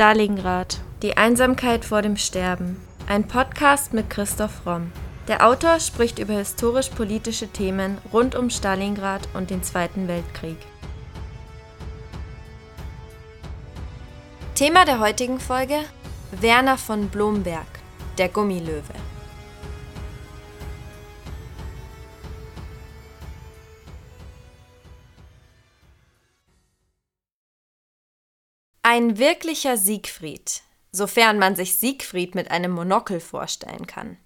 Stalingrad. Die Einsamkeit vor dem Sterben. Ein Podcast mit Christoph Romm. Der Autor spricht über historisch-politische Themen rund um Stalingrad und den Zweiten Weltkrieg. Thema der heutigen Folge: Werner von Blomberg, der Gummilöwe. Ein wirklicher Siegfried, sofern man sich Siegfried mit einem Monokel vorstellen kann.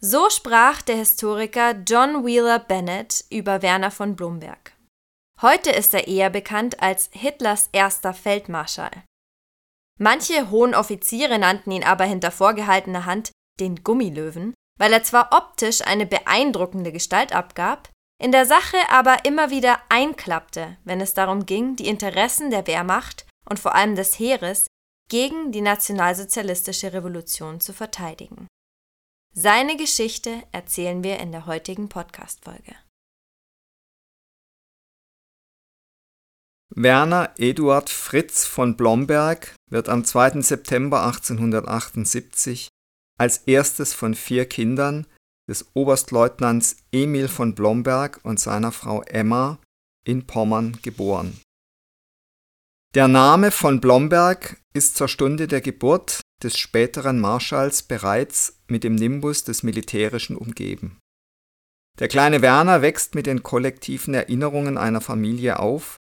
So sprach der Historiker John Wheeler Bennett über Werner von Blomberg. Heute ist er eher bekannt als Hitlers erster Feldmarschall. Manche hohen Offiziere nannten ihn aber hinter vorgehaltener Hand den Gummilöwen, weil er zwar optisch eine beeindruckende Gestalt abgab, in der Sache aber immer wieder einklappte, wenn es darum ging, die Interessen der Wehrmacht und vor allem des Heeres gegen die nationalsozialistische Revolution zu verteidigen. Seine Geschichte erzählen wir in der heutigen Podcast-Folge. Werner Eduard Fritz von Blomberg wird am 2. September 1878 als erstes von vier Kindern des Oberstleutnants Emil von Blomberg und seiner Frau Emma in Pommern geboren. Der Name von Blomberg ist zur Stunde der Geburt des späteren Marschalls bereits mit dem Nimbus des Militärischen umgeben. Der kleine Werner wächst mit den kollektiven Erinnerungen einer Familie auf,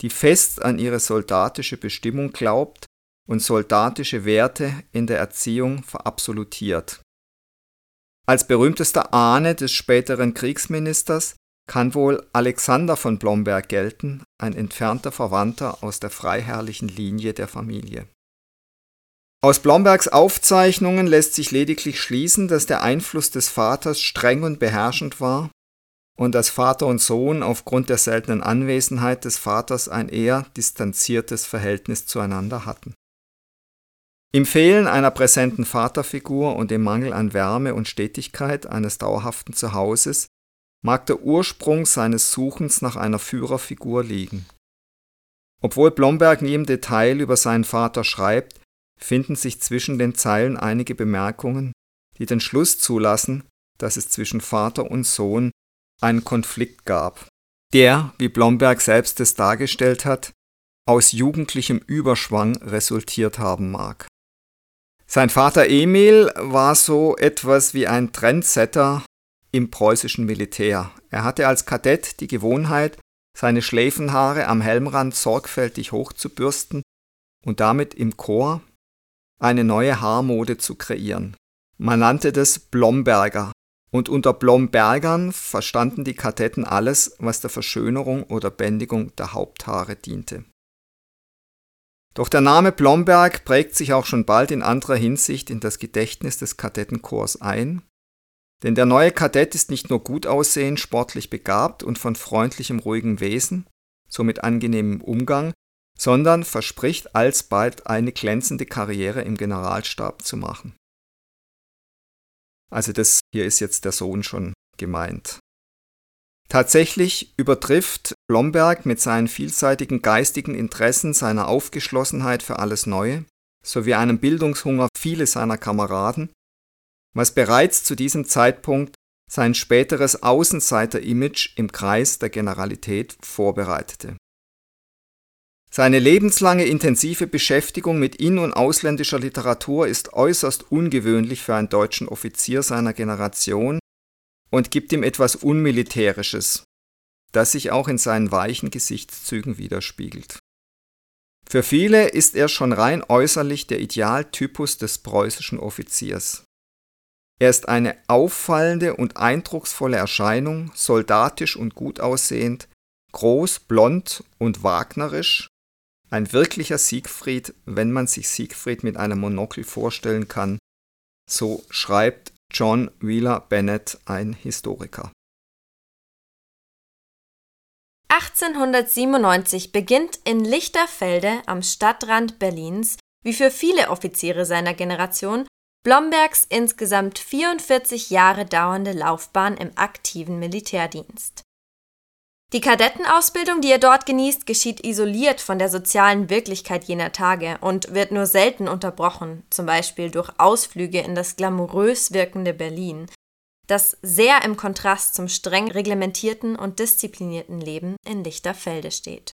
die fest an ihre soldatische Bestimmung glaubt und soldatische Werte in der Erziehung verabsolutiert. Als berühmtester Ahne des späteren Kriegsministers kann wohl Alexander von Blomberg gelten, ein entfernter Verwandter aus der freiherrlichen Linie der Familie. Aus Blombergs Aufzeichnungen lässt sich lediglich schließen, dass der Einfluss des Vaters streng und beherrschend war und dass Vater und Sohn aufgrund der seltenen Anwesenheit des Vaters ein eher distanziertes Verhältnis zueinander hatten. Im Fehlen einer präsenten Vaterfigur und im Mangel an Wärme und Stetigkeit eines dauerhaften Zuhauses mag der Ursprung seines Suchens nach einer Führerfigur liegen. Obwohl Blomberg nie im Detail über seinen Vater schreibt, finden sich zwischen den Zeilen einige Bemerkungen, die den Schluss zulassen, dass es zwischen Vater und Sohn einen Konflikt gab, der, wie Blomberg selbst es dargestellt hat, aus jugendlichem Überschwang resultiert haben mag. Sein Vater Emil war so etwas wie ein Trendsetter im preußischen Militär. Er hatte als Kadett die Gewohnheit, seine Schläfenhaare am Helmrand sorgfältig hochzubürsten und damit im Chor eine neue Haarmode zu kreieren. Man nannte das Blomberger. Und unter Blombergern verstanden die Kadetten alles, was der Verschönerung oder Bändigung der Haupthaare diente. Doch der Name Blomberg prägt sich auch schon bald in anderer Hinsicht in das Gedächtnis des Kadettenkorps ein denn der neue Kadett ist nicht nur gut aussehend, sportlich begabt und von freundlichem, ruhigem Wesen, somit angenehmem Umgang, sondern verspricht alsbald eine glänzende Karriere im Generalstab zu machen. Also das hier ist jetzt der Sohn schon gemeint. Tatsächlich übertrifft Blomberg mit seinen vielseitigen geistigen Interessen, seiner Aufgeschlossenheit für alles Neue sowie einem Bildungshunger viele seiner Kameraden was bereits zu diesem Zeitpunkt sein späteres Außenseiter-Image im Kreis der Generalität vorbereitete. Seine lebenslange intensive Beschäftigung mit in- und ausländischer Literatur ist äußerst ungewöhnlich für einen deutschen Offizier seiner Generation und gibt ihm etwas Unmilitärisches, das sich auch in seinen weichen Gesichtszügen widerspiegelt. Für viele ist er schon rein äußerlich der Idealtypus des preußischen Offiziers. Er ist eine auffallende und eindrucksvolle Erscheinung, soldatisch und gut aussehend, groß, blond und wagnerisch, ein wirklicher Siegfried, wenn man sich Siegfried mit einem Monokel vorstellen kann, so schreibt John Wheeler Bennett, ein Historiker. 1897 beginnt in Lichterfelde am Stadtrand Berlins, wie für viele Offiziere seiner Generation, Blombergs insgesamt 44 Jahre dauernde Laufbahn im aktiven Militärdienst. Die Kadettenausbildung, die er dort genießt, geschieht isoliert von der sozialen Wirklichkeit jener Tage und wird nur selten unterbrochen, zum Beispiel durch Ausflüge in das glamourös wirkende Berlin, das sehr im Kontrast zum streng reglementierten und disziplinierten Leben in Lichterfelde steht.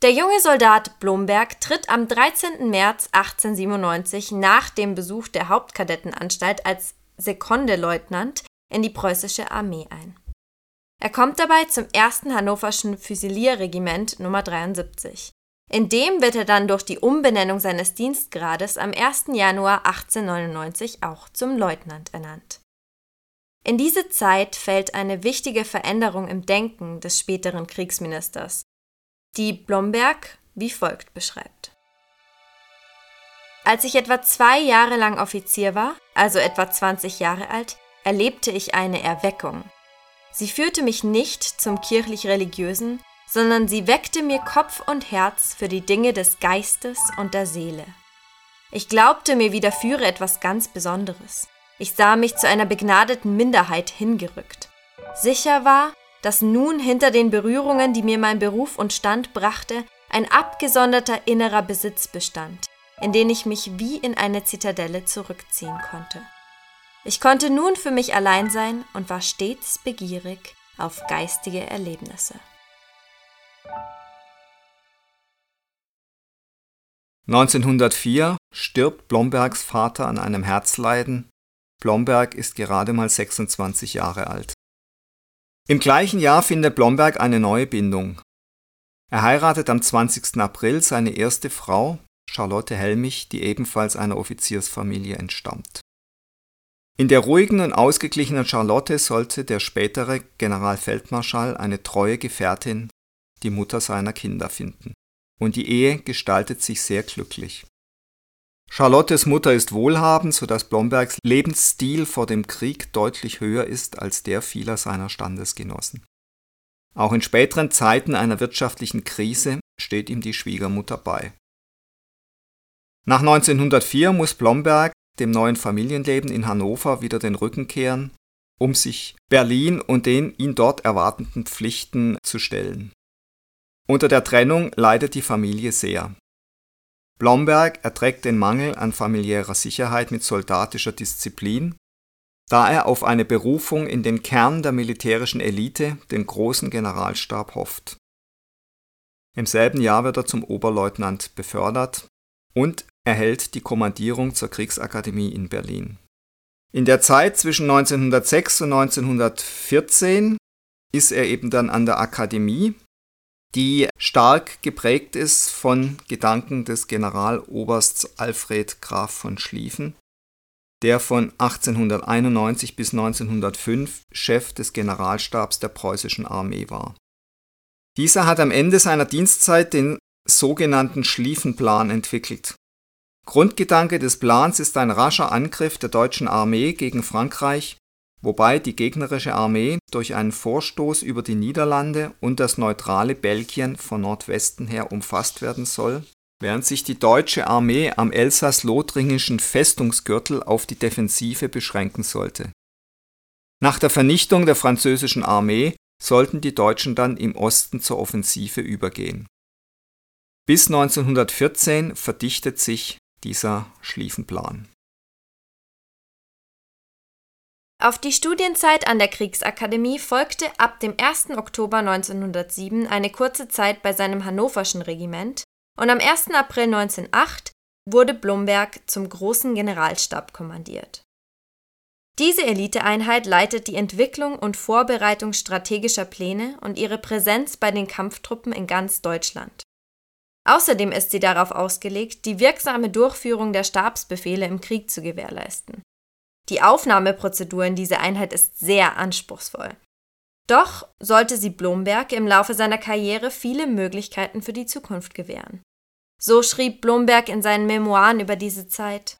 Der junge Soldat Blomberg tritt am 13. März 1897 nach dem Besuch der Hauptkadettenanstalt als Sekondeleutnant in die preußische Armee ein. Er kommt dabei zum 1. Hannoverschen Füsilierregiment Nummer 73. In dem wird er dann durch die Umbenennung seines Dienstgrades am 1. Januar 1899 auch zum Leutnant ernannt. In diese Zeit fällt eine wichtige Veränderung im Denken des späteren Kriegsministers, die Blomberg wie folgt beschreibt. Als ich etwa zwei Jahre lang Offizier war, also etwa 20 Jahre alt, erlebte ich eine Erweckung, Sie führte mich nicht zum kirchlich-religiösen, sondern sie weckte mir Kopf und Herz für die Dinge des Geistes und der Seele. Ich glaubte, mir widerführe etwas ganz Besonderes. Ich sah mich zu einer begnadeten Minderheit hingerückt. Sicher war, dass nun hinter den Berührungen, die mir mein Beruf und Stand brachte, ein abgesonderter innerer Besitz bestand, in den ich mich wie in eine Zitadelle zurückziehen konnte. Ich konnte nun für mich allein sein und war stets begierig auf geistige Erlebnisse. (1904) stirbt Blombergs Vater an einem Herzleiden. Blomberg ist gerade mal 26 Jahre alt. Im gleichen Jahr findet Blomberg eine neue Bindung. Er heiratet am 20. April seine erste Frau, Charlotte Helmich, die ebenfalls einer Offiziersfamilie entstammt in der ruhigen und ausgeglichenen Charlotte sollte der spätere Generalfeldmarschall eine treue Gefährtin, die Mutter seiner Kinder finden. Und die Ehe gestaltet sich sehr glücklich. Charlottes Mutter ist wohlhabend, so dass Blombergs Lebensstil vor dem Krieg deutlich höher ist als der vieler seiner Standesgenossen. Auch in späteren Zeiten einer wirtschaftlichen Krise steht ihm die Schwiegermutter bei. Nach 1904 muss Blomberg dem neuen Familienleben in Hannover wieder den Rücken kehren, um sich Berlin und den ihn dort erwartenden Pflichten zu stellen. Unter der Trennung leidet die Familie sehr. Blomberg erträgt den Mangel an familiärer Sicherheit mit soldatischer Disziplin, da er auf eine Berufung in den Kern der militärischen Elite, den großen Generalstab, hofft. Im selben Jahr wird er zum Oberleutnant befördert und erhält die Kommandierung zur Kriegsakademie in Berlin. In der Zeit zwischen 1906 und 1914 ist er eben dann an der Akademie, die stark geprägt ist von Gedanken des Generalobersts Alfred Graf von Schlieffen, der von 1891 bis 1905 Chef des Generalstabs der preußischen Armee war. Dieser hat am Ende seiner Dienstzeit den sogenannten Schlieffenplan entwickelt, Grundgedanke des Plans ist ein rascher Angriff der deutschen Armee gegen Frankreich, wobei die gegnerische Armee durch einen Vorstoß über die Niederlande und das neutrale Belgien von Nordwesten her umfasst werden soll, während sich die deutsche Armee am elsass-lothringischen Festungsgürtel auf die Defensive beschränken sollte. Nach der Vernichtung der französischen Armee sollten die Deutschen dann im Osten zur Offensive übergehen. Bis 1914 verdichtet sich dieser Schlieffenplan. Auf die Studienzeit an der Kriegsakademie folgte ab dem 1. Oktober 1907 eine kurze Zeit bei seinem hannoverschen Regiment und am 1. April 1908 wurde Blomberg zum großen Generalstab kommandiert. Diese Eliteeinheit leitet die Entwicklung und Vorbereitung strategischer Pläne und ihre Präsenz bei den Kampftruppen in ganz Deutschland. Außerdem ist sie darauf ausgelegt, die wirksame Durchführung der Stabsbefehle im Krieg zu gewährleisten. Die Aufnahmeprozedur in diese Einheit ist sehr anspruchsvoll. Doch sollte sie Blomberg im Laufe seiner Karriere viele Möglichkeiten für die Zukunft gewähren. So schrieb Blomberg in seinen Memoiren über diese Zeit.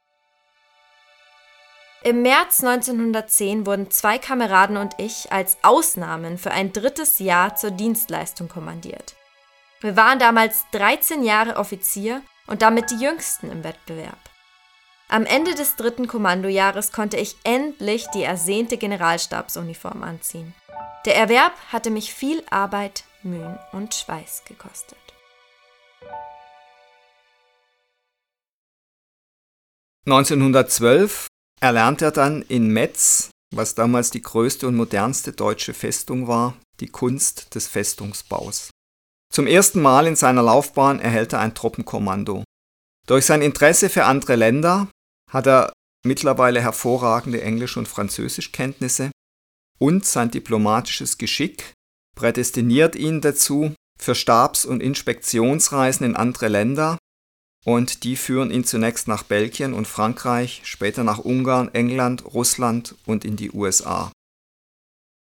Im März 1910 wurden zwei Kameraden und ich als Ausnahmen für ein drittes Jahr zur Dienstleistung kommandiert. Wir waren damals 13 Jahre Offizier und damit die jüngsten im Wettbewerb. Am Ende des dritten Kommandojahres konnte ich endlich die ersehnte Generalstabsuniform anziehen. Der Erwerb hatte mich viel Arbeit, Mühen und Schweiß gekostet. (1912) erlernte er dann in Metz, was damals die größte und modernste deutsche Festung war, die Kunst des Festungsbaus. Zum ersten Mal in seiner Laufbahn erhält er ein Truppenkommando. Durch sein Interesse für andere Länder hat er mittlerweile hervorragende Englisch- und Französischkenntnisse und sein diplomatisches Geschick prädestiniert ihn dazu für Stabs- und Inspektionsreisen in andere Länder und die führen ihn zunächst nach Belgien und Frankreich, später nach Ungarn, England, Russland und in die USA.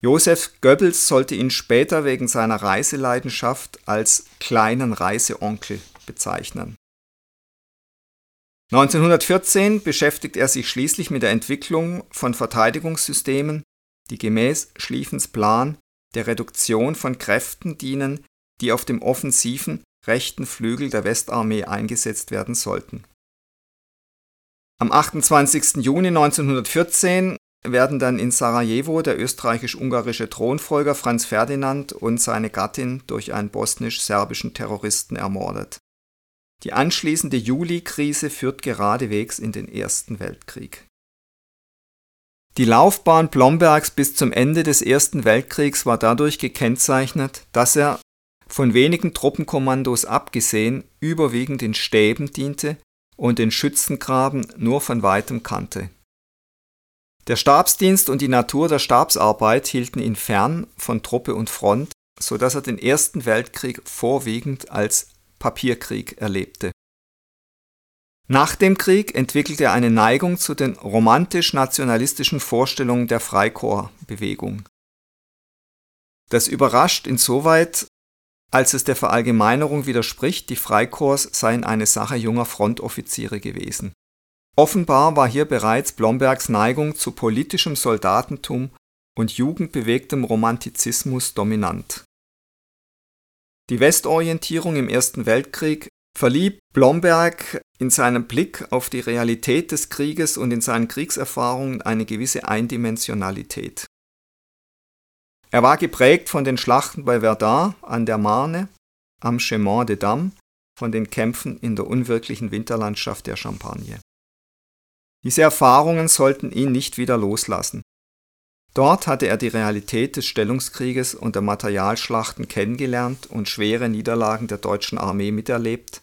Joseph Goebbels sollte ihn später wegen seiner Reiseleidenschaft als kleinen Reiseonkel bezeichnen. 1914 beschäftigt er sich schließlich mit der Entwicklung von Verteidigungssystemen, die gemäß Schlieffens Plan der Reduktion von Kräften dienen, die auf dem offensiven rechten Flügel der Westarmee eingesetzt werden sollten. Am 28. Juni 1914 werden dann in Sarajevo der österreichisch-ungarische Thronfolger Franz Ferdinand und seine Gattin durch einen bosnisch-serbischen Terroristen ermordet. Die anschließende Juli-Krise führt geradewegs in den Ersten Weltkrieg. Die Laufbahn Blombergs bis zum Ende des Ersten Weltkriegs war dadurch gekennzeichnet, dass er, von wenigen Truppenkommandos abgesehen, überwiegend in Stäben diente und den Schützengraben nur von weitem kannte. Der Stabsdienst und die Natur der Stabsarbeit hielten ihn fern von Truppe und Front, so dass er den Ersten Weltkrieg vorwiegend als Papierkrieg erlebte. Nach dem Krieg entwickelte er eine Neigung zu den romantisch-nationalistischen Vorstellungen der Freikorpsbewegung. Das überrascht insoweit, als es der Verallgemeinerung widerspricht, die Freikorps seien eine Sache junger Frontoffiziere gewesen. Offenbar war hier bereits Blombergs Neigung zu politischem Soldatentum und jugendbewegtem Romantizismus dominant die Westorientierung im Ersten Weltkrieg verlieh Blomberg in seinem Blick auf die Realität des Krieges und in seinen Kriegserfahrungen eine gewisse Eindimensionalität. Er war geprägt von den Schlachten bei Verdun an der Marne, am Chemin de Damme, von den Kämpfen in der unwirklichen Winterlandschaft der Champagne. Diese Erfahrungen sollten ihn nicht wieder loslassen. Dort hatte er die Realität des Stellungskrieges und der Materialschlachten kennengelernt und schwere Niederlagen der deutschen Armee miterlebt.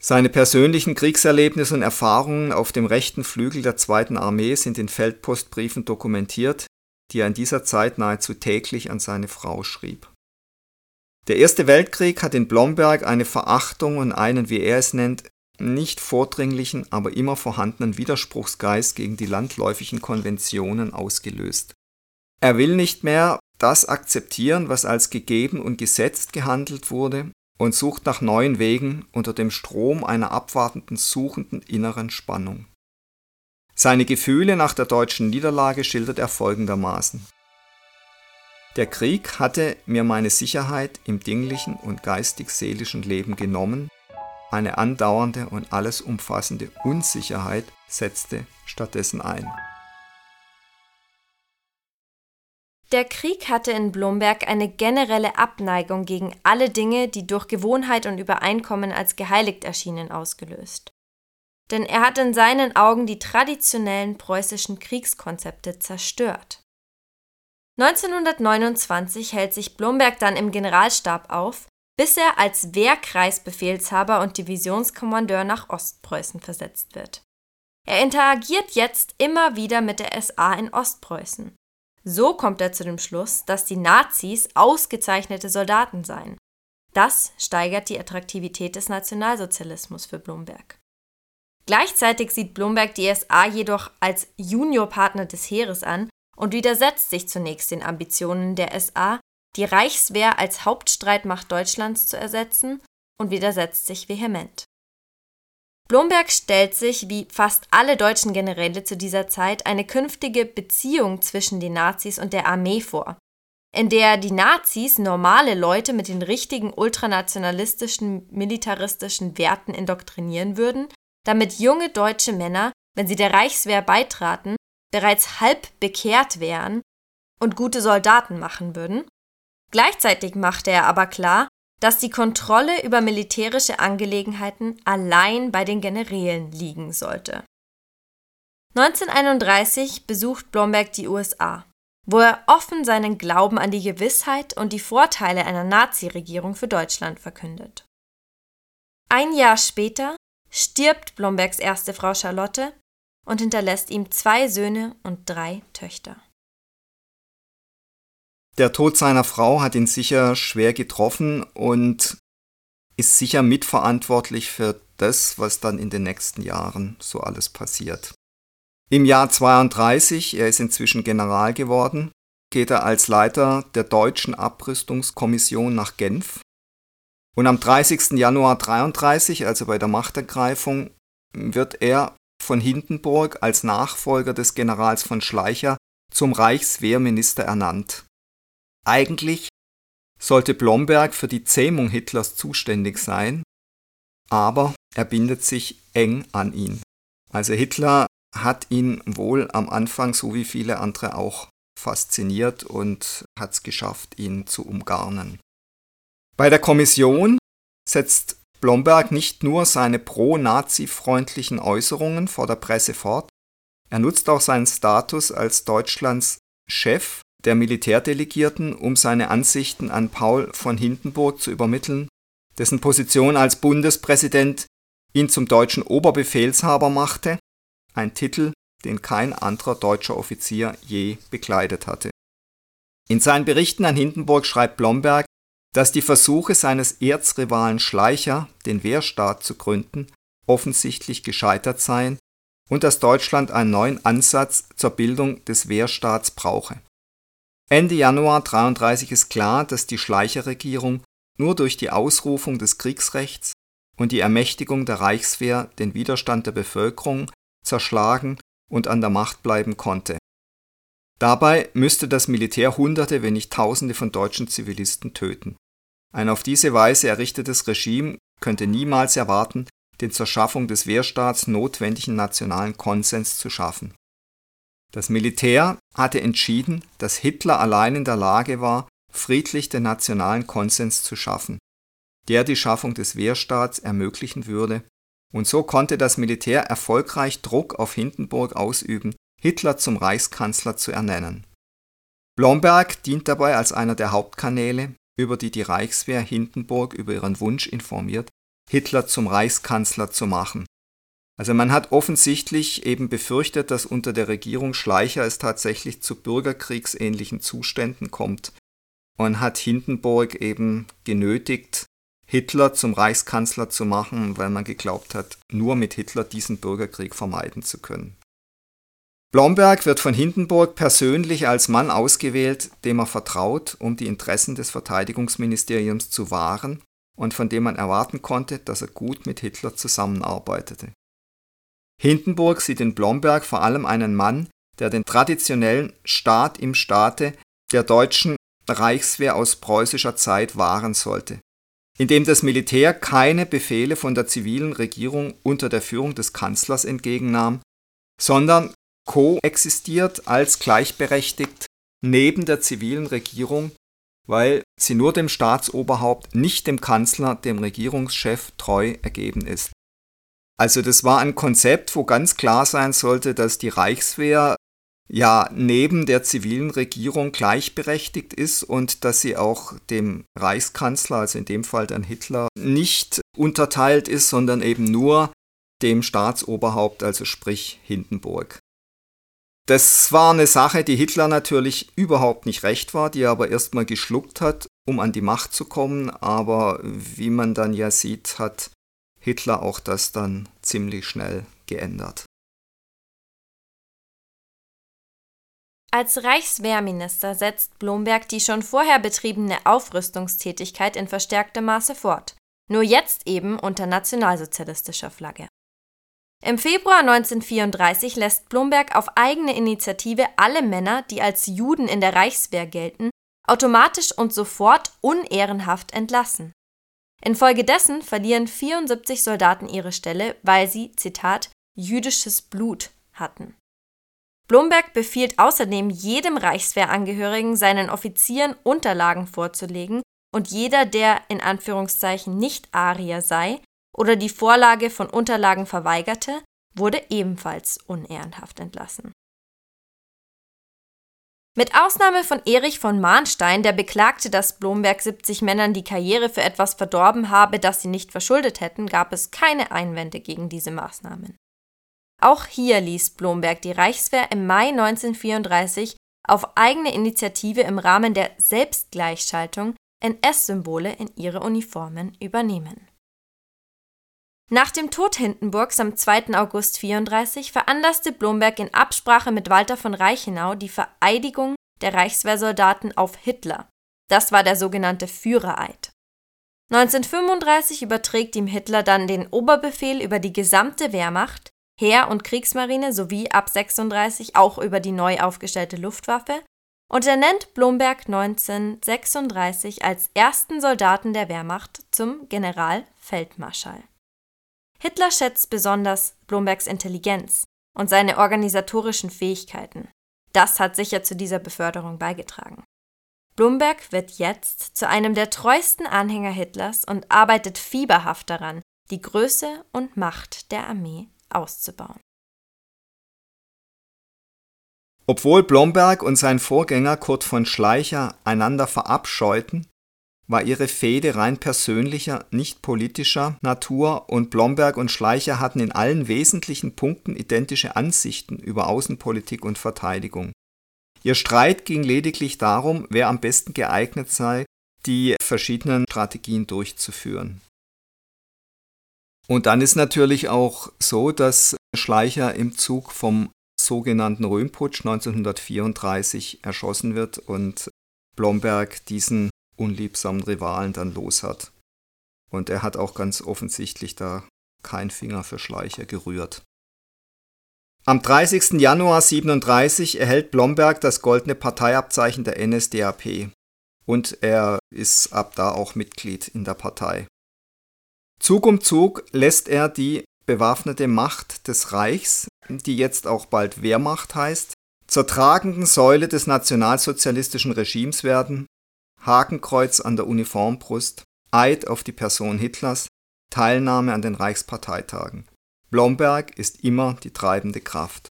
Seine persönlichen Kriegserlebnisse und Erfahrungen auf dem rechten Flügel der zweiten Armee sind in Feldpostbriefen dokumentiert, die er in dieser Zeit nahezu täglich an seine Frau schrieb. Der Erste Weltkrieg hat in Blomberg eine Verachtung und einen, wie er es nennt, nicht vordringlichen, aber immer vorhandenen Widerspruchsgeist gegen die landläufigen Konventionen ausgelöst. Er will nicht mehr das akzeptieren, was als gegeben und gesetzt gehandelt wurde, und sucht nach neuen Wegen unter dem Strom einer abwartenden, suchenden inneren Spannung. Seine Gefühle nach der deutschen Niederlage schildert er folgendermaßen. Der Krieg hatte mir meine Sicherheit im dinglichen und geistig-seelischen Leben genommen eine andauernde und alles umfassende Unsicherheit setzte stattdessen ein. Der Krieg hatte in Blomberg eine generelle Abneigung gegen alle Dinge, die durch Gewohnheit und Übereinkommen als geheiligt erschienen, ausgelöst. Denn er hat in seinen Augen die traditionellen preußischen Kriegskonzepte zerstört. 1929 hält sich Blomberg dann im Generalstab auf bis er als Wehrkreisbefehlshaber und Divisionskommandeur nach Ostpreußen versetzt wird. Er interagiert jetzt immer wieder mit der SA in Ostpreußen. So kommt er zu dem Schluss, dass die Nazis ausgezeichnete Soldaten seien. Das steigert die Attraktivität des Nationalsozialismus für Blomberg. Gleichzeitig sieht Blomberg die SA jedoch als Juniorpartner des Heeres an und widersetzt sich zunächst den Ambitionen der SA, die Reichswehr als Hauptstreitmacht Deutschlands zu ersetzen und widersetzt sich vehement. Blomberg stellt sich, wie fast alle deutschen Generäle zu dieser Zeit, eine künftige Beziehung zwischen den Nazis und der Armee vor, in der die Nazis normale Leute mit den richtigen ultranationalistischen, militaristischen Werten indoktrinieren würden, damit junge deutsche Männer, wenn sie der Reichswehr beitraten, bereits halb bekehrt wären und gute Soldaten machen würden. Gleichzeitig machte er aber klar, dass die Kontrolle über militärische Angelegenheiten allein bei den Generälen liegen sollte. 1931 besucht Blomberg die USA, wo er offen seinen Glauben an die Gewissheit und die Vorteile einer Nazi-Regierung für Deutschland verkündet. Ein Jahr später stirbt Blombergs erste Frau Charlotte und hinterlässt ihm zwei Söhne und drei Töchter. Der Tod seiner Frau hat ihn sicher schwer getroffen und ist sicher mitverantwortlich für das, was dann in den nächsten Jahren so alles passiert. Im Jahr 32, er ist inzwischen General geworden, geht er als Leiter der deutschen Abrüstungskommission nach Genf. Und am 30. Januar 33, also bei der Machtergreifung, wird er von Hindenburg als Nachfolger des Generals von Schleicher zum Reichswehrminister ernannt. Eigentlich sollte Blomberg für die Zähmung Hitlers zuständig sein, aber er bindet sich eng an ihn. Also Hitler hat ihn wohl am Anfang, so wie viele andere auch, fasziniert und hat es geschafft, ihn zu umgarnen. Bei der Kommission setzt Blomberg nicht nur seine pro-Nazi-freundlichen Äußerungen vor der Presse fort, er nutzt auch seinen Status als Deutschlands Chef der Militärdelegierten, um seine Ansichten an Paul von Hindenburg zu übermitteln, dessen Position als Bundespräsident ihn zum deutschen Oberbefehlshaber machte, ein Titel, den kein anderer deutscher Offizier je bekleidet hatte. In seinen Berichten an Hindenburg schreibt Blomberg, dass die Versuche seines Erzrivalen Schleicher, den Wehrstaat zu gründen, offensichtlich gescheitert seien und dass Deutschland einen neuen Ansatz zur Bildung des Wehrstaats brauche. Ende Januar 33 ist klar, dass die Schleicher-Regierung nur durch die Ausrufung des Kriegsrechts und die Ermächtigung der Reichswehr den Widerstand der Bevölkerung zerschlagen und an der Macht bleiben konnte. Dabei müsste das Militär Hunderte, wenn nicht Tausende von deutschen Zivilisten töten. Ein auf diese Weise errichtetes Regime könnte niemals erwarten, den zur Schaffung des Wehrstaats notwendigen nationalen Konsens zu schaffen. Das Militär hatte entschieden, dass Hitler allein in der Lage war, friedlich den nationalen Konsens zu schaffen, der die Schaffung des Wehrstaats ermöglichen würde, und so konnte das Militär erfolgreich Druck auf Hindenburg ausüben, Hitler zum Reichskanzler zu ernennen. Blomberg dient dabei als einer der Hauptkanäle, über die die Reichswehr Hindenburg über ihren Wunsch informiert, Hitler zum Reichskanzler zu machen also man hat offensichtlich eben befürchtet, dass unter der Regierung Schleicher es tatsächlich zu bürgerkriegsähnlichen Zuständen kommt und hat Hindenburg eben genötigt, Hitler zum Reichskanzler zu machen, weil man geglaubt hat, nur mit Hitler diesen Bürgerkrieg vermeiden zu können. Blomberg wird von Hindenburg persönlich als Mann ausgewählt, dem er vertraut, um die Interessen des Verteidigungsministeriums zu wahren und von dem man erwarten konnte, dass er gut mit Hitler zusammenarbeitete. Hindenburg sieht in Blomberg vor allem einen Mann, der den traditionellen Staat im Staate der deutschen Reichswehr aus preußischer Zeit wahren sollte, indem das Militär keine Befehle von der zivilen Regierung unter der Führung des Kanzlers entgegennahm, sondern koexistiert als gleichberechtigt neben der zivilen Regierung, weil sie nur dem Staatsoberhaupt, nicht dem Kanzler, dem Regierungschef treu ergeben ist. Also das war ein Konzept, wo ganz klar sein sollte, dass die Reichswehr ja neben der zivilen Regierung gleichberechtigt ist und dass sie auch dem Reichskanzler, also in dem Fall dann Hitler, nicht unterteilt ist, sondern eben nur dem Staatsoberhaupt, also sprich Hindenburg. Das war eine Sache, die Hitler natürlich überhaupt nicht recht war, die er aber erstmal geschluckt hat, um an die Macht zu kommen, aber wie man dann ja sieht, hat Hitler auch das dann ziemlich schnell geändert. Als Reichswehrminister setzt Blomberg die schon vorher betriebene Aufrüstungstätigkeit in verstärktem Maße fort, nur jetzt eben unter nationalsozialistischer Flagge. Im Februar 1934 lässt Blomberg auf eigene Initiative alle Männer, die als Juden in der Reichswehr gelten, automatisch und sofort unehrenhaft entlassen. Infolgedessen verlieren 74 Soldaten ihre Stelle, weil sie, Zitat, jüdisches Blut hatten. Blomberg befiehlt außerdem jedem Reichswehrangehörigen, seinen Offizieren Unterlagen vorzulegen, und jeder, der in Anführungszeichen nicht Arier sei oder die Vorlage von Unterlagen verweigerte, wurde ebenfalls unehrenhaft entlassen. Mit Ausnahme von Erich von Mahnstein, der beklagte, dass Blomberg 70 Männern die Karriere für etwas verdorben habe, das sie nicht verschuldet hätten, gab es keine Einwände gegen diese Maßnahmen. Auch hier ließ Blomberg die Reichswehr im Mai 1934 auf eigene Initiative im Rahmen der Selbstgleichschaltung NS-Symbole in ihre Uniformen übernehmen. Nach dem Tod Hindenburgs am 2. August 34 veranlasste Blomberg in Absprache mit Walter von Reichenau die Vereidigung der Reichswehrsoldaten auf Hitler. Das war der sogenannte Führereid. 1935 überträgt ihm Hitler dann den Oberbefehl über die gesamte Wehrmacht, Heer- und Kriegsmarine sowie ab 36 auch über die neu aufgestellte Luftwaffe und er nennt Blomberg 1936 als ersten Soldaten der Wehrmacht zum Generalfeldmarschall. Hitler schätzt besonders Blombergs Intelligenz und seine organisatorischen Fähigkeiten. Das hat sicher zu dieser Beförderung beigetragen. Blomberg wird jetzt zu einem der treuesten Anhänger Hitlers und arbeitet fieberhaft daran, die Größe und Macht der Armee auszubauen. Obwohl Blomberg und sein Vorgänger Kurt von Schleicher einander verabscheuten, war ihre Fehde rein persönlicher, nicht politischer Natur und Blomberg und Schleicher hatten in allen wesentlichen Punkten identische Ansichten über Außenpolitik und Verteidigung. Ihr Streit ging lediglich darum, wer am besten geeignet sei, die verschiedenen Strategien durchzuführen. Und dann ist natürlich auch so, dass Schleicher im Zug vom sogenannten Röhmputsch 1934 erschossen wird und Blomberg diesen unliebsamen Rivalen dann los hat. Und er hat auch ganz offensichtlich da kein Finger für Schleicher gerührt. Am 30. Januar 1937 erhält Blomberg das goldene Parteiabzeichen der NSDAP und er ist ab da auch Mitglied in der Partei. Zug um Zug lässt er die bewaffnete Macht des Reichs, die jetzt auch bald Wehrmacht heißt, zur tragenden Säule des nationalsozialistischen Regimes werden Hakenkreuz an der Uniformbrust, Eid auf die Person Hitlers, Teilnahme an den Reichsparteitagen. Blomberg ist immer die treibende Kraft.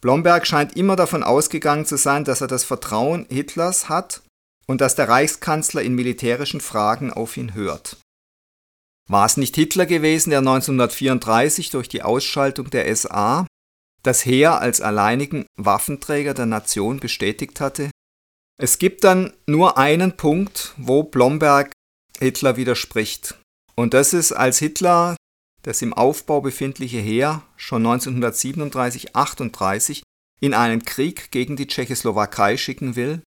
Blomberg scheint immer davon ausgegangen zu sein, dass er das Vertrauen Hitlers hat und dass der Reichskanzler in militärischen Fragen auf ihn hört. War es nicht Hitler gewesen, der 1934 durch die Ausschaltung der SA das Heer als alleinigen Waffenträger der Nation bestätigt hatte es gibt dann nur einen Punkt, wo Blomberg Hitler widerspricht. Und das ist, als Hitler das im Aufbau befindliche Heer schon 1937-38 in einen Krieg gegen die Tschechoslowakei schicken will.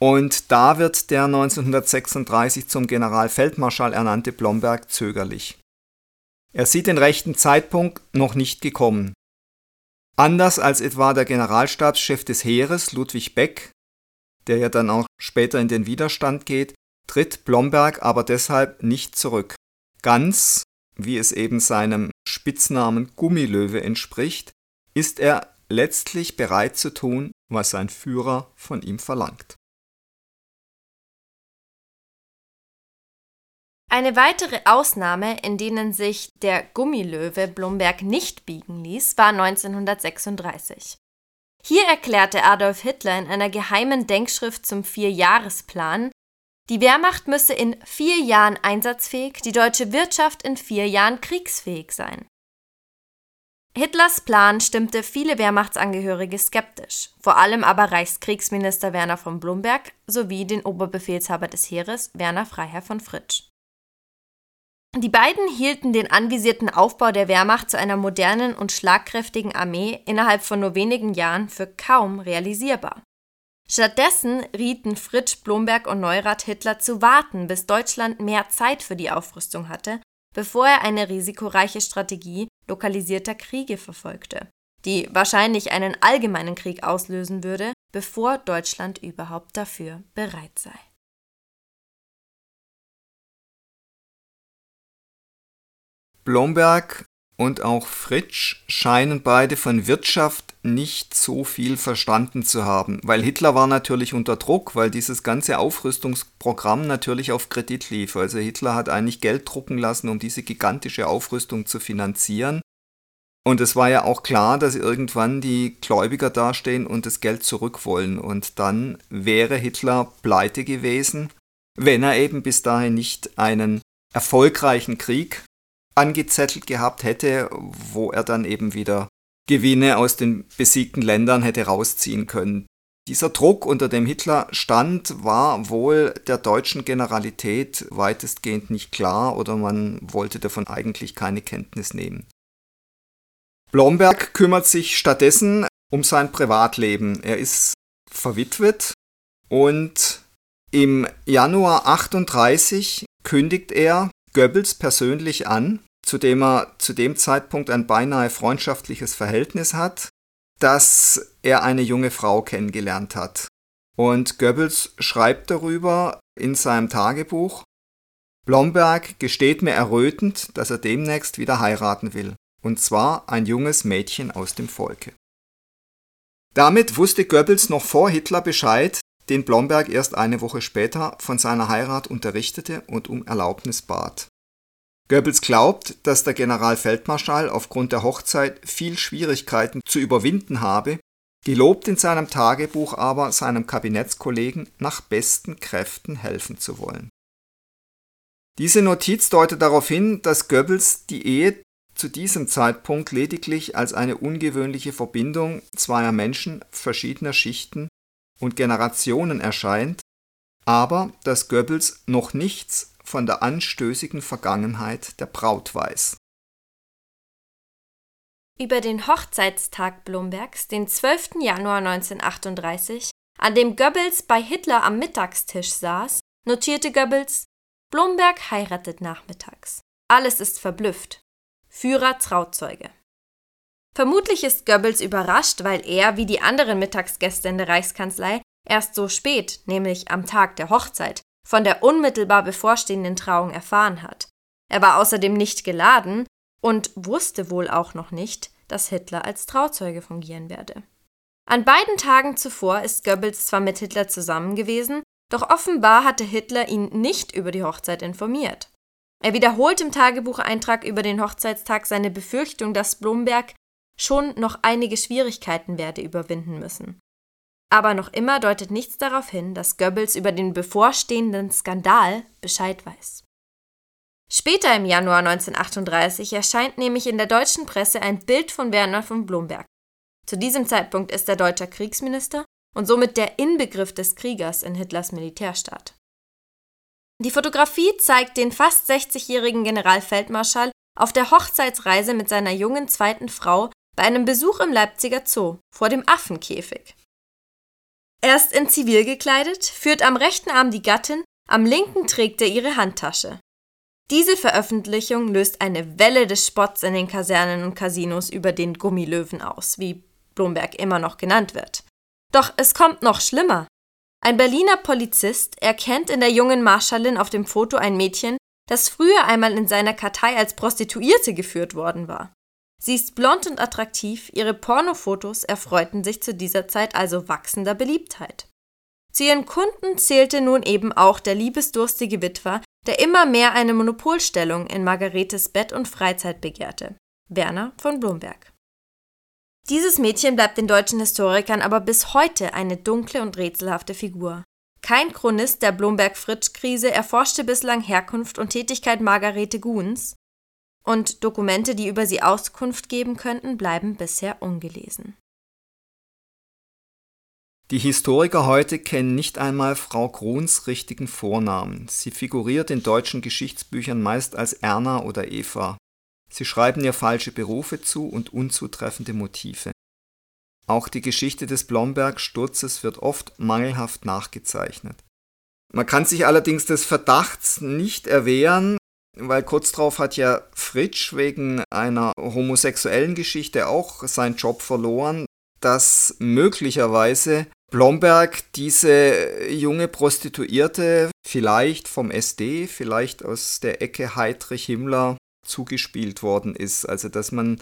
Und da wird der 1936 zum Generalfeldmarschall ernannte Blomberg zögerlich. Er sieht den rechten Zeitpunkt noch nicht gekommen. Anders als etwa der Generalstabschef des Heeres, Ludwig Beck, der ja dann auch später in den Widerstand geht, tritt Blomberg aber deshalb nicht zurück. Ganz, wie es eben seinem Spitznamen Gummilöwe entspricht, ist er letztlich bereit zu tun, was sein Führer von ihm verlangt. Eine weitere Ausnahme, in denen sich der Gummilöwe Blomberg nicht biegen ließ, war 1936. Hier erklärte Adolf Hitler in einer geheimen Denkschrift zum Vierjahresplan, die Wehrmacht müsse in vier Jahren einsatzfähig, die deutsche Wirtschaft in vier Jahren kriegsfähig sein. Hitlers Plan stimmte viele Wehrmachtsangehörige skeptisch, vor allem aber Reichskriegsminister Werner von Blomberg sowie den Oberbefehlshaber des Heeres Werner Freiherr von Fritsch. Die beiden hielten den anvisierten Aufbau der Wehrmacht zu einer modernen und schlagkräftigen Armee innerhalb von nur wenigen Jahren für kaum realisierbar. Stattdessen rieten Fritsch, Blomberg und Neurath Hitler zu warten, bis Deutschland mehr Zeit für die Aufrüstung hatte, bevor er eine risikoreiche Strategie lokalisierter Kriege verfolgte, die wahrscheinlich einen allgemeinen Krieg auslösen würde, bevor Deutschland überhaupt dafür bereit sei. Blomberg und auch Fritsch scheinen beide von Wirtschaft nicht so viel verstanden zu haben, weil Hitler war natürlich unter Druck, weil dieses ganze Aufrüstungsprogramm natürlich auf Kredit lief. Also Hitler hat eigentlich Geld drucken lassen, um diese gigantische Aufrüstung zu finanzieren. Und es war ja auch klar, dass irgendwann die Gläubiger dastehen und das Geld zurück wollen. Und dann wäre Hitler pleite gewesen, wenn er eben bis dahin nicht einen erfolgreichen Krieg angezettelt gehabt hätte, wo er dann eben wieder Gewinne aus den besiegten Ländern hätte rausziehen können. Dieser Druck, unter dem Hitler stand, war wohl der deutschen Generalität weitestgehend nicht klar oder man wollte davon eigentlich keine Kenntnis nehmen. Blomberg kümmert sich stattdessen um sein Privatleben. Er ist verwitwet und im Januar 38 kündigt er Goebbels persönlich an, zu dem er zu dem Zeitpunkt ein beinahe freundschaftliches Verhältnis hat, dass er eine junge Frau kennengelernt hat. Und Goebbels schreibt darüber in seinem Tagebuch, Blomberg gesteht mir errötend, dass er demnächst wieder heiraten will, und zwar ein junges Mädchen aus dem Volke. Damit wusste Goebbels noch vor Hitler Bescheid, den Blomberg erst eine Woche später von seiner Heirat unterrichtete und um Erlaubnis bat. Goebbels glaubt, dass der Generalfeldmarschall aufgrund der Hochzeit viel Schwierigkeiten zu überwinden habe, gelobt in seinem Tagebuch aber seinem Kabinettskollegen nach besten Kräften helfen zu wollen. Diese Notiz deutet darauf hin, dass Goebbels die Ehe zu diesem Zeitpunkt lediglich als eine ungewöhnliche Verbindung zweier Menschen verschiedener Schichten und Generationen erscheint, aber dass Goebbels noch nichts von der anstößigen Vergangenheit der Braut weiß. Über den Hochzeitstag Blombergs, den 12. Januar 1938, an dem Goebbels bei Hitler am Mittagstisch saß, notierte Goebbels Blomberg heiratet nachmittags. Alles ist verblüfft. Führer Trauzeuge. Vermutlich ist Goebbels überrascht, weil er, wie die anderen Mittagsgäste in der Reichskanzlei, erst so spät, nämlich am Tag der Hochzeit, von der unmittelbar bevorstehenden Trauung erfahren hat. Er war außerdem nicht geladen und wusste wohl auch noch nicht, dass Hitler als Trauzeuge fungieren werde. An beiden Tagen zuvor ist Goebbels zwar mit Hitler zusammen gewesen, doch offenbar hatte Hitler ihn nicht über die Hochzeit informiert. Er wiederholt im Tagebucheintrag über den Hochzeitstag seine Befürchtung, dass Blomberg schon noch einige Schwierigkeiten werde überwinden müssen. Aber noch immer deutet nichts darauf hin, dass Goebbels über den bevorstehenden Skandal Bescheid weiß. Später im Januar 1938 erscheint nämlich in der deutschen Presse ein Bild von Werner von Blomberg. Zu diesem Zeitpunkt ist er deutscher Kriegsminister und somit der Inbegriff des Kriegers in Hitlers Militärstaat. Die Fotografie zeigt den fast 60-jährigen Generalfeldmarschall auf der Hochzeitsreise mit seiner jungen zweiten Frau bei einem Besuch im Leipziger Zoo vor dem Affenkäfig. Er ist in Zivil gekleidet, führt am rechten Arm die Gattin, am linken trägt er ihre Handtasche. Diese Veröffentlichung löst eine Welle des Spotts in den Kasernen und Casinos über den Gummilöwen aus, wie Blomberg immer noch genannt wird. Doch es kommt noch schlimmer. Ein Berliner Polizist erkennt in der jungen Marschallin auf dem Foto ein Mädchen, das früher einmal in seiner Kartei als Prostituierte geführt worden war. Sie ist blond und attraktiv, ihre Pornofotos erfreuten sich zu dieser Zeit also wachsender Beliebtheit. Zu ihren Kunden zählte nun eben auch der liebesdurstige Witwer, der immer mehr eine Monopolstellung in Margaretes Bett und Freizeit begehrte, Werner von Blomberg. Dieses Mädchen bleibt den deutschen Historikern aber bis heute eine dunkle und rätselhafte Figur. Kein Chronist der Blomberg-Fritsch-Krise erforschte bislang Herkunft und Tätigkeit Margarete Guhns, und Dokumente, die über sie Auskunft geben könnten, bleiben bisher ungelesen. Die Historiker heute kennen nicht einmal Frau Kruns richtigen Vornamen. Sie figuriert in deutschen Geschichtsbüchern meist als Erna oder Eva. Sie schreiben ihr falsche Berufe zu und unzutreffende Motive. Auch die Geschichte des Blomberg-Sturzes wird oft mangelhaft nachgezeichnet. Man kann sich allerdings des Verdachts nicht erwehren, weil kurz darauf hat ja Fritsch wegen einer homosexuellen Geschichte auch seinen Job verloren, dass möglicherweise Blomberg diese junge Prostituierte vielleicht vom SD, vielleicht aus der Ecke Heidrich Himmler zugespielt worden ist. Also dass man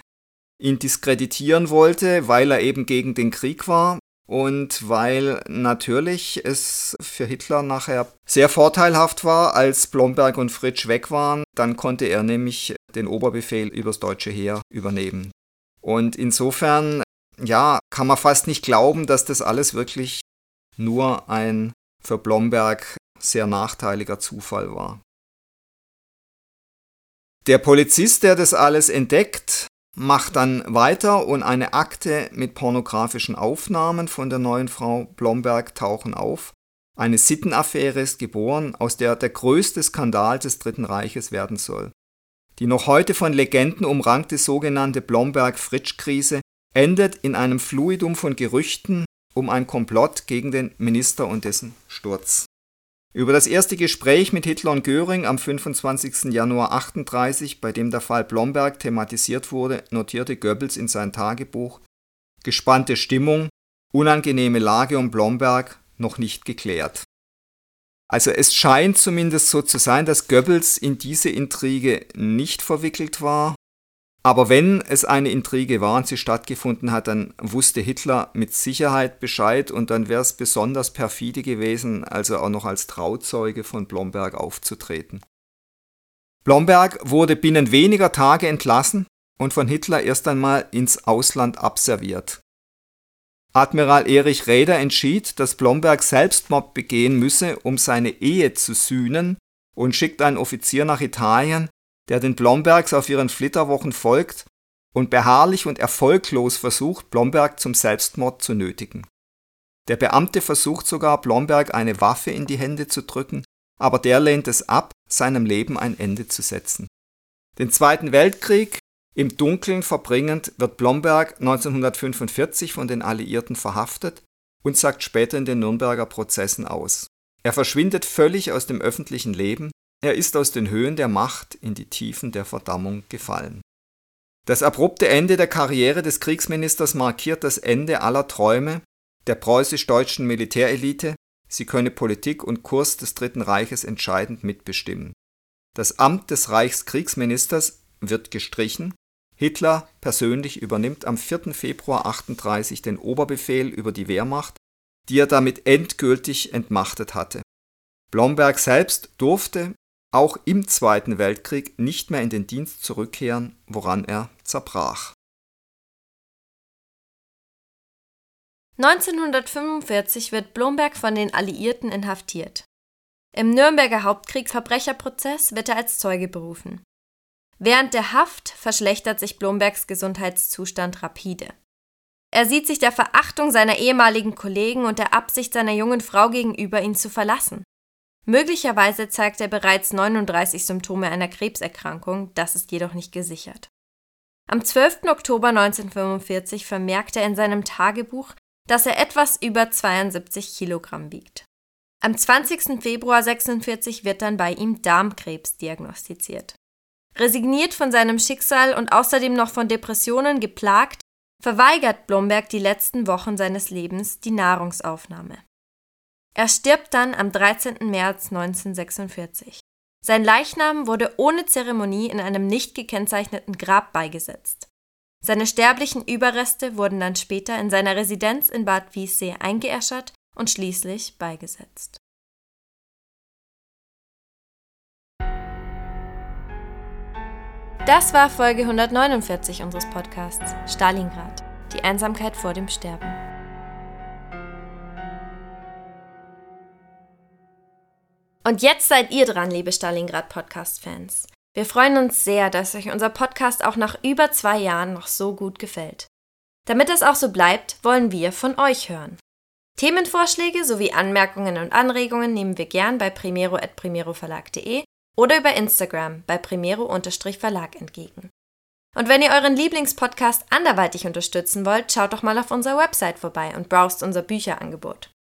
ihn diskreditieren wollte, weil er eben gegen den Krieg war und weil natürlich es für Hitler nachher sehr vorteilhaft war, als Blomberg und Fritsch weg waren, dann konnte er nämlich den Oberbefehl übers deutsche Heer übernehmen. Und insofern, ja, kann man fast nicht glauben, dass das alles wirklich nur ein für Blomberg sehr nachteiliger Zufall war. Der Polizist, der das alles entdeckt, macht dann weiter und eine Akte mit pornografischen Aufnahmen von der neuen Frau Blomberg tauchen auf. Eine Sittenaffäre ist geboren, aus der der größte Skandal des Dritten Reiches werden soll. Die noch heute von Legenden umrankte sogenannte Blomberg-Fritsch-Krise endet in einem Fluidum von Gerüchten um ein Komplott gegen den Minister und dessen Sturz. Über das erste Gespräch mit Hitler und Göring am 25. Januar 38, bei dem der Fall Blomberg thematisiert wurde, notierte Goebbels in sein Tagebuch Gespannte Stimmung, unangenehme Lage um Blomberg, noch nicht geklärt. Also es scheint zumindest so zu sein, dass Goebbels in diese Intrige nicht verwickelt war aber wenn es eine Intrige war und sie stattgefunden hat, dann wusste Hitler mit Sicherheit Bescheid und dann wäre es besonders perfide gewesen, also auch noch als Trauzeuge von Blomberg aufzutreten. Blomberg wurde binnen weniger Tage entlassen und von Hitler erst einmal ins Ausland abserviert. Admiral Erich Räder entschied, dass Blomberg Selbstmord begehen müsse, um seine Ehe zu sühnen und schickt einen Offizier nach Italien, der den Blombergs auf ihren Flitterwochen folgt und beharrlich und erfolglos versucht, Blomberg zum Selbstmord zu nötigen. Der Beamte versucht sogar, Blomberg eine Waffe in die Hände zu drücken, aber der lehnt es ab, seinem Leben ein Ende zu setzen. Den Zweiten Weltkrieg im Dunkeln verbringend wird Blomberg 1945 von den Alliierten verhaftet und sagt später in den Nürnberger Prozessen aus. Er verschwindet völlig aus dem öffentlichen Leben er ist aus den Höhen der Macht in die Tiefen der Verdammung gefallen. Das abrupte Ende der Karriere des Kriegsministers markiert das Ende aller Träume der preußisch-deutschen Militärelite, sie könne Politik und Kurs des Dritten Reiches entscheidend mitbestimmen. Das Amt des Reichskriegsministers wird gestrichen. Hitler persönlich übernimmt am 4. Februar 38 den Oberbefehl über die Wehrmacht, die er damit endgültig entmachtet hatte. Blomberg selbst durfte auch im Zweiten Weltkrieg nicht mehr in den Dienst zurückkehren, woran er zerbrach. 1945 wird Blomberg von den Alliierten inhaftiert. Im Nürnberger Hauptkriegsverbrecherprozess wird er als Zeuge berufen. Während der Haft verschlechtert sich Blombergs Gesundheitszustand rapide. Er sieht sich der Verachtung seiner ehemaligen Kollegen und der Absicht seiner jungen Frau gegenüber, ihn zu verlassen. Möglicherweise zeigt er bereits 39 Symptome einer Krebserkrankung, das ist jedoch nicht gesichert. Am 12. Oktober 1945 vermerkt er in seinem Tagebuch, dass er etwas über 72 Kilogramm wiegt. Am 20. Februar 1946 wird dann bei ihm Darmkrebs diagnostiziert. Resigniert von seinem Schicksal und außerdem noch von Depressionen geplagt, verweigert Blomberg die letzten Wochen seines Lebens die Nahrungsaufnahme. Er stirbt dann am 13. März 1946. Sein Leichnam wurde ohne Zeremonie in einem nicht gekennzeichneten Grab beigesetzt. Seine sterblichen Überreste wurden dann später in seiner Residenz in Bad Wiessee eingeäschert und schließlich beigesetzt. Das war Folge 149 unseres Podcasts Stalingrad, die Einsamkeit vor dem Sterben. Und jetzt seid ihr dran, liebe Stalingrad Podcast-Fans. Wir freuen uns sehr, dass euch unser Podcast auch nach über zwei Jahren noch so gut gefällt. Damit es auch so bleibt, wollen wir von euch hören. Themenvorschläge sowie Anmerkungen und Anregungen nehmen wir gern bei primero.primeroverlag.de oder über Instagram bei primero-verlag entgegen. Und wenn ihr euren Lieblingspodcast anderweitig unterstützen wollt, schaut doch mal auf unserer Website vorbei und browst unser Bücherangebot.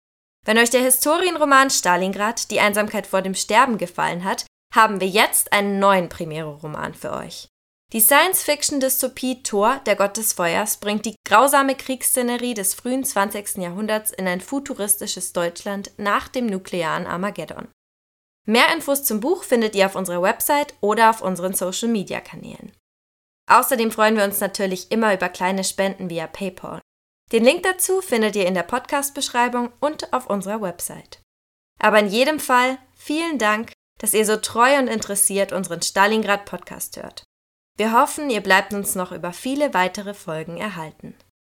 Wenn euch der Historienroman Stalingrad, die Einsamkeit vor dem Sterben gefallen hat, haben wir jetzt einen neuen Primero-Roman für euch. Die Science-Fiction-Dystopie Thor, der Gott des Feuers, bringt die grausame Kriegsszenerie des frühen 20. Jahrhunderts in ein futuristisches Deutschland nach dem nuklearen Armageddon. Mehr Infos zum Buch findet ihr auf unserer Website oder auf unseren Social-Media-Kanälen. Außerdem freuen wir uns natürlich immer über kleine Spenden via PayPal. Den Link dazu findet ihr in der Podcast-Beschreibung und auf unserer Website. Aber in jedem Fall vielen Dank, dass ihr so treu und interessiert unseren Stalingrad Podcast hört. Wir hoffen, ihr bleibt uns noch über viele weitere Folgen erhalten.